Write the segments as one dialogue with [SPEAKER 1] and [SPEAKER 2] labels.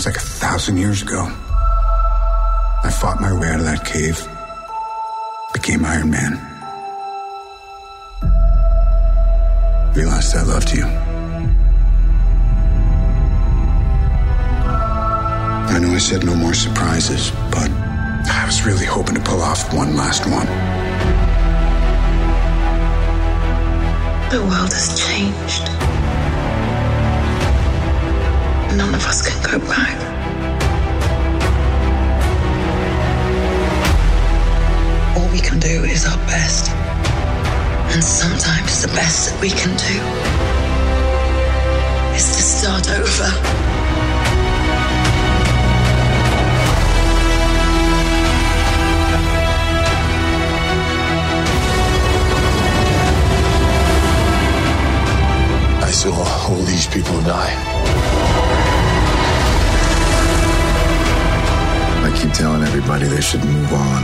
[SPEAKER 1] was like a thousand years ago. I fought my way out of that cave, became Iron Man. Realized I loved you. I know I said no more surprises, but I was really hoping to pull off one last one.
[SPEAKER 2] The world has changed. None of us can go back. All we can do is our best. And sometimes the best that we can do is to start over.
[SPEAKER 3] I saw all these people die. Keep telling everybody they should move on.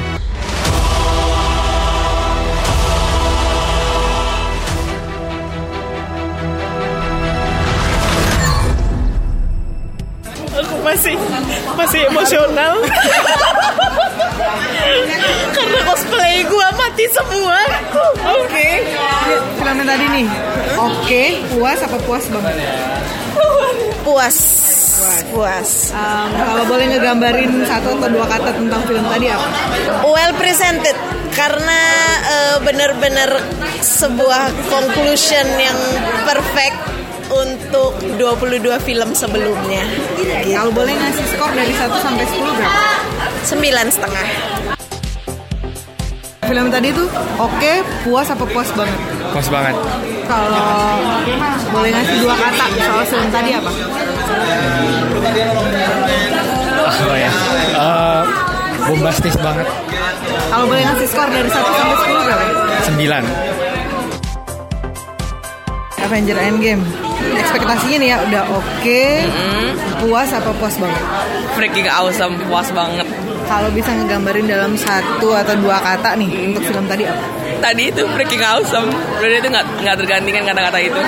[SPEAKER 4] Aku masih masih emosional karena cosplay gua mati semua. Oke.
[SPEAKER 5] Filmnya tadi nih. Oke, puas apa puas banget?
[SPEAKER 4] Puas. Puas.
[SPEAKER 5] Um, kalau boleh ngegambarin satu atau dua kata tentang film tadi apa?
[SPEAKER 4] Well presented karena eh, benar-benar sebuah conclusion yang perfect untuk 22 film sebelumnya.
[SPEAKER 5] Kalau boleh ngasih skor dari 1 sampai 10 berapa?
[SPEAKER 4] Sembilan setengah.
[SPEAKER 5] Film tadi tuh oke, puas apa puas banget?
[SPEAKER 6] Puas banget.
[SPEAKER 5] Kalau boleh ngasih dua kata soal film tadi apa?
[SPEAKER 6] Ya? Eh, bombastis banget.
[SPEAKER 5] Kalau boleh ngasih skor dari 1 sampai 10 berapa?
[SPEAKER 6] 9.
[SPEAKER 5] Avenger Endgame. Ekspektasinya nih ya udah oke, puas apa puas banget?
[SPEAKER 7] freaking awesome, puas banget.
[SPEAKER 5] Kalau bisa ngegambarin dalam satu atau dua kata nih untuk film tadi apa?
[SPEAKER 7] Tadi itu freaking awesome, udah itu nggak nggak tergantikan kata-kata itu.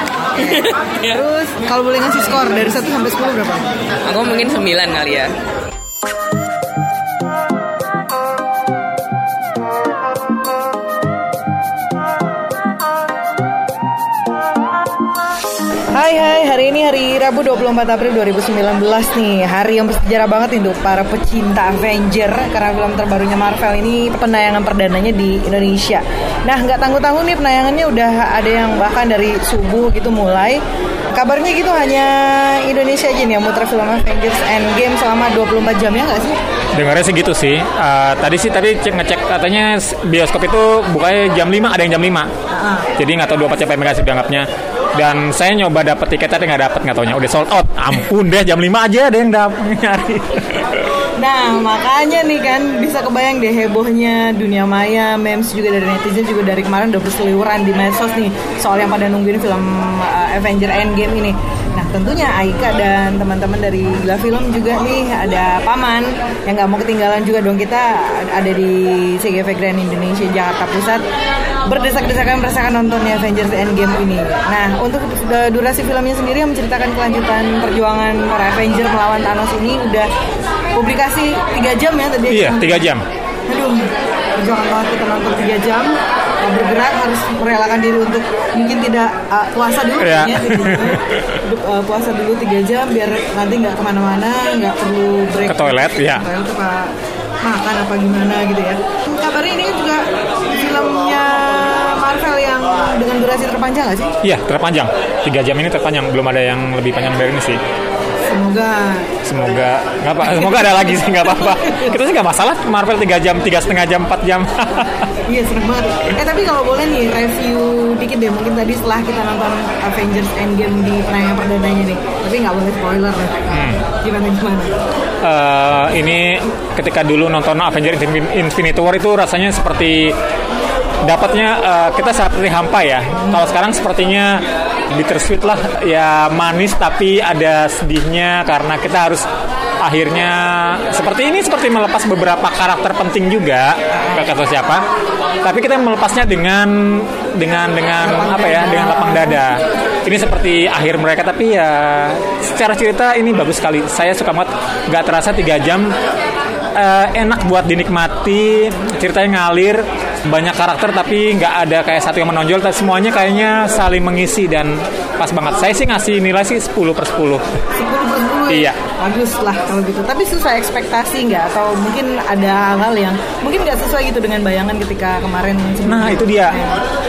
[SPEAKER 7] Ya.
[SPEAKER 5] Terus kalau boleh ngasih skor dari 1 sampai 10 berapa?
[SPEAKER 7] Aku mungkin 9 kali ya.
[SPEAKER 5] Hari Rabu 24 April 2019 nih Hari yang bersejarah banget untuk para pecinta Avenger Karena film terbarunya Marvel ini penayangan perdananya di Indonesia Nah nggak tangguh-tangguh nih penayangannya udah ada yang bahkan dari subuh gitu mulai Kabarnya gitu hanya Indonesia aja nih yang muter film Avengers Endgame selama 24 jam ya nggak sih?
[SPEAKER 6] Dengarnya sih gitu sih. Eh, tadi sih tadi cek ngecek katanya bioskop itu bukanya jam 5 ada yang jam 5. Jadi nggak tahu 24 jam apa sih dianggapnya. Dan saya nyoba dapet tiket tapi nggak dapet nggak taunya udah sold out. Ampun deh jam 5 aja ada yang dapet nyari.
[SPEAKER 5] Nah makanya nih kan bisa kebayang deh hebohnya dunia maya, memes juga dari netizen juga dari kemarin udah berseliweran di medsos nih soal yang pada nungguin film uh, Avenger Endgame ini. Nah tentunya Aika dan teman-teman dari Gila Film juga nih ada Paman yang nggak mau ketinggalan juga dong kita ada di CGV Grand Indonesia Jakarta Pusat berdesak-desakan merasakan nontonnya Avengers Endgame ini. Nah untuk uh, durasi filmnya sendiri yang menceritakan kelanjutan perjuangan para Avenger melawan Thanos ini udah publikasi 3 jam ya tadi.
[SPEAKER 6] iya 3 jam.
[SPEAKER 5] Aduh, perjuangan banget kita nonton 3 jam bergerak harus merelakan diri untuk mungkin tidak uh, puasa dulu
[SPEAKER 6] Iya.
[SPEAKER 5] ya, gitu. Untuk, uh, puasa dulu 3 jam biar nanti nggak ke mana-mana nggak perlu break
[SPEAKER 6] Ke toilet, ya.
[SPEAKER 5] Toilet apa makan apa gimana gitu ya kabarnya ini juga filmnya Marvel yang dengan durasi terpanjang nggak sih
[SPEAKER 6] Iya terpanjang. 3 jam ini terpanjang. Belum ada yang lebih panjang dari ini sih.
[SPEAKER 5] Semoga
[SPEAKER 6] Semoga nggak apa. Semoga ada lagi sih nggak apa-apa. Kita sih nggak masalah. Marvel 3 jam, tiga setengah jam, 4 jam.
[SPEAKER 5] Iya seneng banget. Eh tapi kalau boleh nih review dikit deh mungkin tadi setelah kita nonton Avengers Endgame di penayangan perdananya nih. Tapi nggak boleh spoiler deh. Gimana gimana?
[SPEAKER 6] Eh, ini ketika dulu nonton Avenger Infin- Infinity War itu rasanya seperti dapatnya eh, kita seperti hampa ya. Kalau sekarang sepertinya bittersweet lah ya manis tapi ada sedihnya karena kita harus akhirnya seperti ini seperti melepas beberapa karakter penting juga. Kata siapa? Tapi kita melepasnya dengan dengan dengan apa ya dengan lapang dada. Ini seperti akhir mereka tapi ya secara cerita ini bagus sekali. Saya suka banget nggak terasa tiga jam eh, enak buat dinikmati ceritanya ngalir banyak karakter tapi nggak ada kayak satu yang menonjol. Tapi semuanya kayaknya saling mengisi dan pas banget. Saya sih ngasih nilai sih 10 per 10
[SPEAKER 5] 10 per 10
[SPEAKER 6] Iya.
[SPEAKER 5] Bagus lah kalau gitu. Tapi sesuai ekspektasi nggak? Atau mungkin ada hal-hal yang mungkin nggak sesuai gitu dengan bayangan ketika kemarin
[SPEAKER 6] Nah itu dia.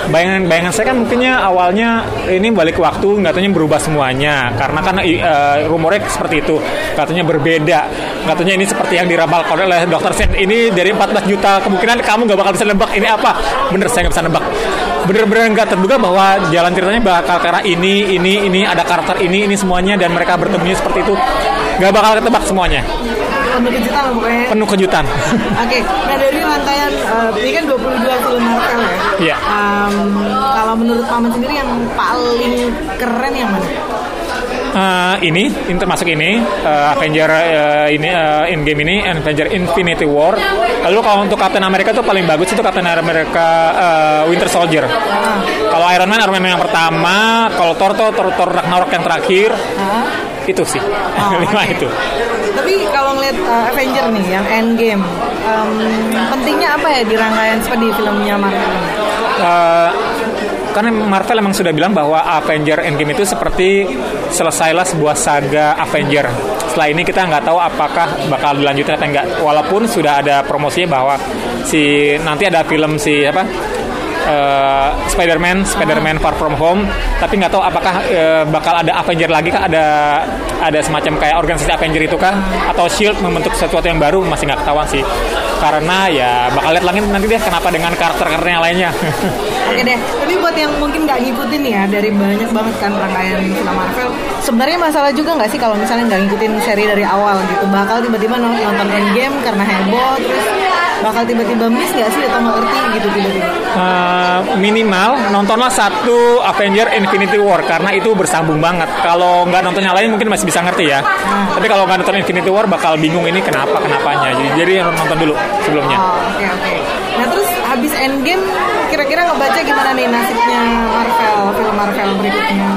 [SPEAKER 6] bayangan bayangan saya kan mungkinnya awalnya ini balik waktu nggak taunya berubah semuanya. Karena kan eh, rumornya seperti itu. Katanya berbeda. Katanya ini seperti yang diramalkan oleh dokter Sen. Ini dari 14 juta kemungkinan kamu nggak bakal bisa nebak ini apa bener saya nggak bisa nebak bener-bener nggak terduga bahwa jalan ceritanya bakal karena ini ini ini ada karakter ini ini semuanya dan mereka bertemunya seperti itu nggak bakal ketebak semuanya
[SPEAKER 5] Penuh kejutan pokoknya.
[SPEAKER 6] penuh kejutan
[SPEAKER 5] Oke, nah dari rangkaian eh, ini kan 22 film Marvel ya.
[SPEAKER 6] Iya.
[SPEAKER 5] Em, kalau menurut Paman sendiri yang paling keren yang mana?
[SPEAKER 6] Eh, ini, ini termasuk ini eh, Avenger eh, ini eh, in game ini Avenger Infinity War. Lalu kalau untuk Captain America tuh paling bagus itu Captain America eh, Winter Soldier. Kalau Iron Man Iron Man yang pertama, kalau Thor tuh Thor, Thor Ragnarok yang terakhir. Itu sih.
[SPEAKER 5] Oh,
[SPEAKER 6] Lima
[SPEAKER 5] oke.
[SPEAKER 6] itu.
[SPEAKER 5] Tapi kalau ngeliat eh, Avenger nih yang Endgame, em, pentingnya apa ya di rangkaian seperti di filmnya Marvel? ini?
[SPEAKER 6] Karena Marvel emang sudah bilang bahwa Avenger Endgame itu seperti selesailah sebuah saga Avenger. Setelah ini kita nggak tahu apakah bakal dilanjutin atau enggak. Walaupun sudah ada promosinya bahwa si nanti ada film si apa eh, Spider-Man, Spider-Man Far From Home, tapi nggak tahu apakah eh, bakal ada Avenger lagi kah? Ada ada semacam kayak organisasi Avenger itu kah? Atau Shield membentuk sesuatu yang baru masih nggak ketahuan sih. Karena ya bakal lihat lagi nanti deh kenapa dengan karakter-karakter yang lainnya.
[SPEAKER 5] Oke deh, tapi buat yang mungkin nggak ngikutin ya dari banyak banget kan rangkaian film Marvel, sebenarnya masalah juga nggak sih kalau misalnya nggak ngikutin seri dari awal gitu, bakal tiba-tiba no- nonton Endgame karena heboh, terus bakal tiba-tiba miss nggak sih atau nggak ngerti gitu tiba-tiba?
[SPEAKER 6] Eh, minimal nontonlah satu Avenger Infinity War karena itu bersambung banget. Kalau nggak nonton yang lain mungkin masih bisa ngerti ya. Tapi kalau nggak nonton Infinity War bakal bingung ini kenapa kenapanya. Jadi jadi nonton dulu sebelumnya.
[SPEAKER 5] Oh, oke oke. Nah terus habis Endgame, kira-kira ngebaca gimana nih nasibnya Marvel, film Marvel berikutnya?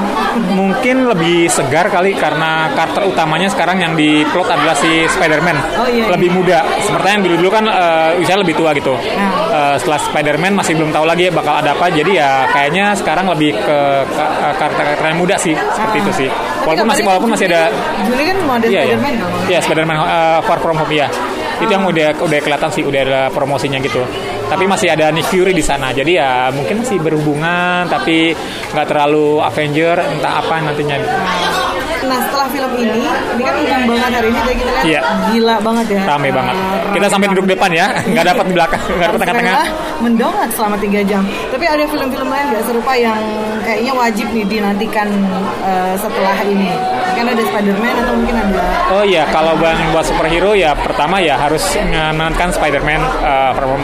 [SPEAKER 6] Mungkin lebih segar kali karena karakter utamanya sekarang yang diplot adalah si Spider-Man.
[SPEAKER 5] Oh, iya,
[SPEAKER 6] lebih
[SPEAKER 5] iya.
[SPEAKER 6] muda. Seperti yang dulu-dulu kan eh, usianya lebih tua gitu. Eh, setelah Spider-Man masih belum tahu lagi bakal ada apa. Jadi ya kayaknya sekarang lebih ke eh, karakter-karakter yang muda sih. Seperti itu sih. Walaupun masih walaupun masih ada
[SPEAKER 5] Juli kan mau ada
[SPEAKER 6] Iya, iya.
[SPEAKER 5] Spider-Man
[SPEAKER 6] Iya, Spider-Man uh, Far From Home ya. Itu yang udah udah kelihatan sih udah ada promosinya gitu. Tapi masih ada Nick Fury di sana. Jadi ya mungkin masih berhubungan tapi nggak terlalu Avenger entah apa nantinya.
[SPEAKER 5] Nah setelah film ini, ini kan umum banget hari ini tadi kita lihat
[SPEAKER 6] Iya.
[SPEAKER 5] gila banget ya.
[SPEAKER 6] Rame
[SPEAKER 5] Eh,
[SPEAKER 6] banget. Kita sampai duduk depan ya, nggak dapat di belakang, nggak dapat tengah-tengah.
[SPEAKER 5] Mendongak selama 3 jam. Tapi ada film-film lain gak serupa yang kayaknya wajib nih dinantikan eh, setelah ini. Kan ada Spider-Man atau mungkin ada
[SPEAKER 6] Oh iya, kalau buat buat superhero ya pertama ya harus menonton Spider-Man uh, from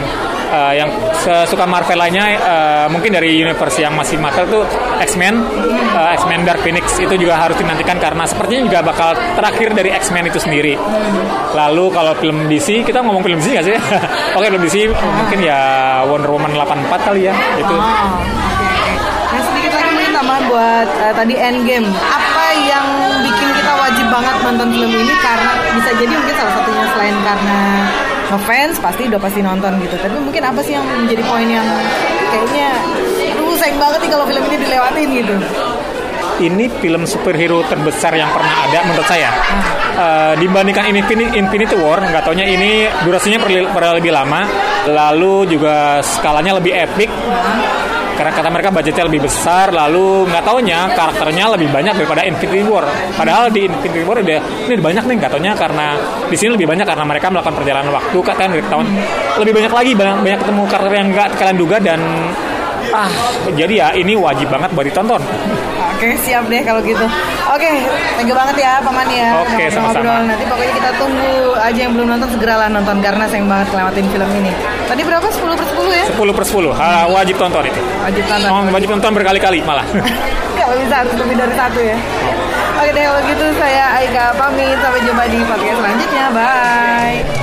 [SPEAKER 6] uh, yang sesuka Marvel lainnya uh, mungkin dari universe yang masih Marvel tuh X-Men, uh, X-Men Dark Phoenix itu juga harus dinantikan karena sepertinya juga bakal terakhir dari X-Men itu sendiri. Lalu kalau film DC, kita ngomong film DC nggak sih? Oke film DC mungkin ya Wonder Woman 84 kali ya itu.
[SPEAKER 5] Oh, oke oke. Nah sedikit lagi mungkin tambahan buat eh, tadi Endgame. Apa yang bikin kita wajib banget nonton film ini karena bisa jadi mungkin salah satunya selain karena ngefans pasti udah pasti nonton gitu. Tapi mungkin apa sih yang menjadi poin yang kayaknya aduh sayang banget nih kalau film ini dilewatin gitu.
[SPEAKER 6] Ini film superhero terbesar yang pernah ada menurut saya. Eh, dibandingkan Infinity, Infinity War, nggak taunya ini durasinya pernah lebih lama, lalu juga skalanya lebih epic. Karena kata mereka budgetnya lebih besar, lalu nggak taunya karakternya lebih banyak daripada Infinity War. Padahal di Infinity War udah ini banyak nih nggak taunya karena di sini lebih banyak karena mereka melakukan perjalanan waktu kan dari tahun lebih banyak lagi banyak, banyak ketemu karakter yang nggak kalian duga dan ah jadi ya ini wajib banget buat ditonton.
[SPEAKER 5] Oke siap deh kalau gitu. Oke, thank you banget ya Paman ya.
[SPEAKER 6] Oke, sama-sama.
[SPEAKER 5] Nanti pokoknya kita tunggu aja yang belum nonton segeralah nonton karena sayang banget lewatin film ini. Tadi berapa? 10 per 10 ya?
[SPEAKER 6] 10 per 10 Ah, wajib tonton itu
[SPEAKER 5] Wajib tonton.
[SPEAKER 6] oh, wajib tonton berkali-kali malah
[SPEAKER 5] Kalau bisa harus lebih dari satu ya. Oke deh kalau gitu saya Aika pamit sampai jumpa di podcast selanjutnya. Bye.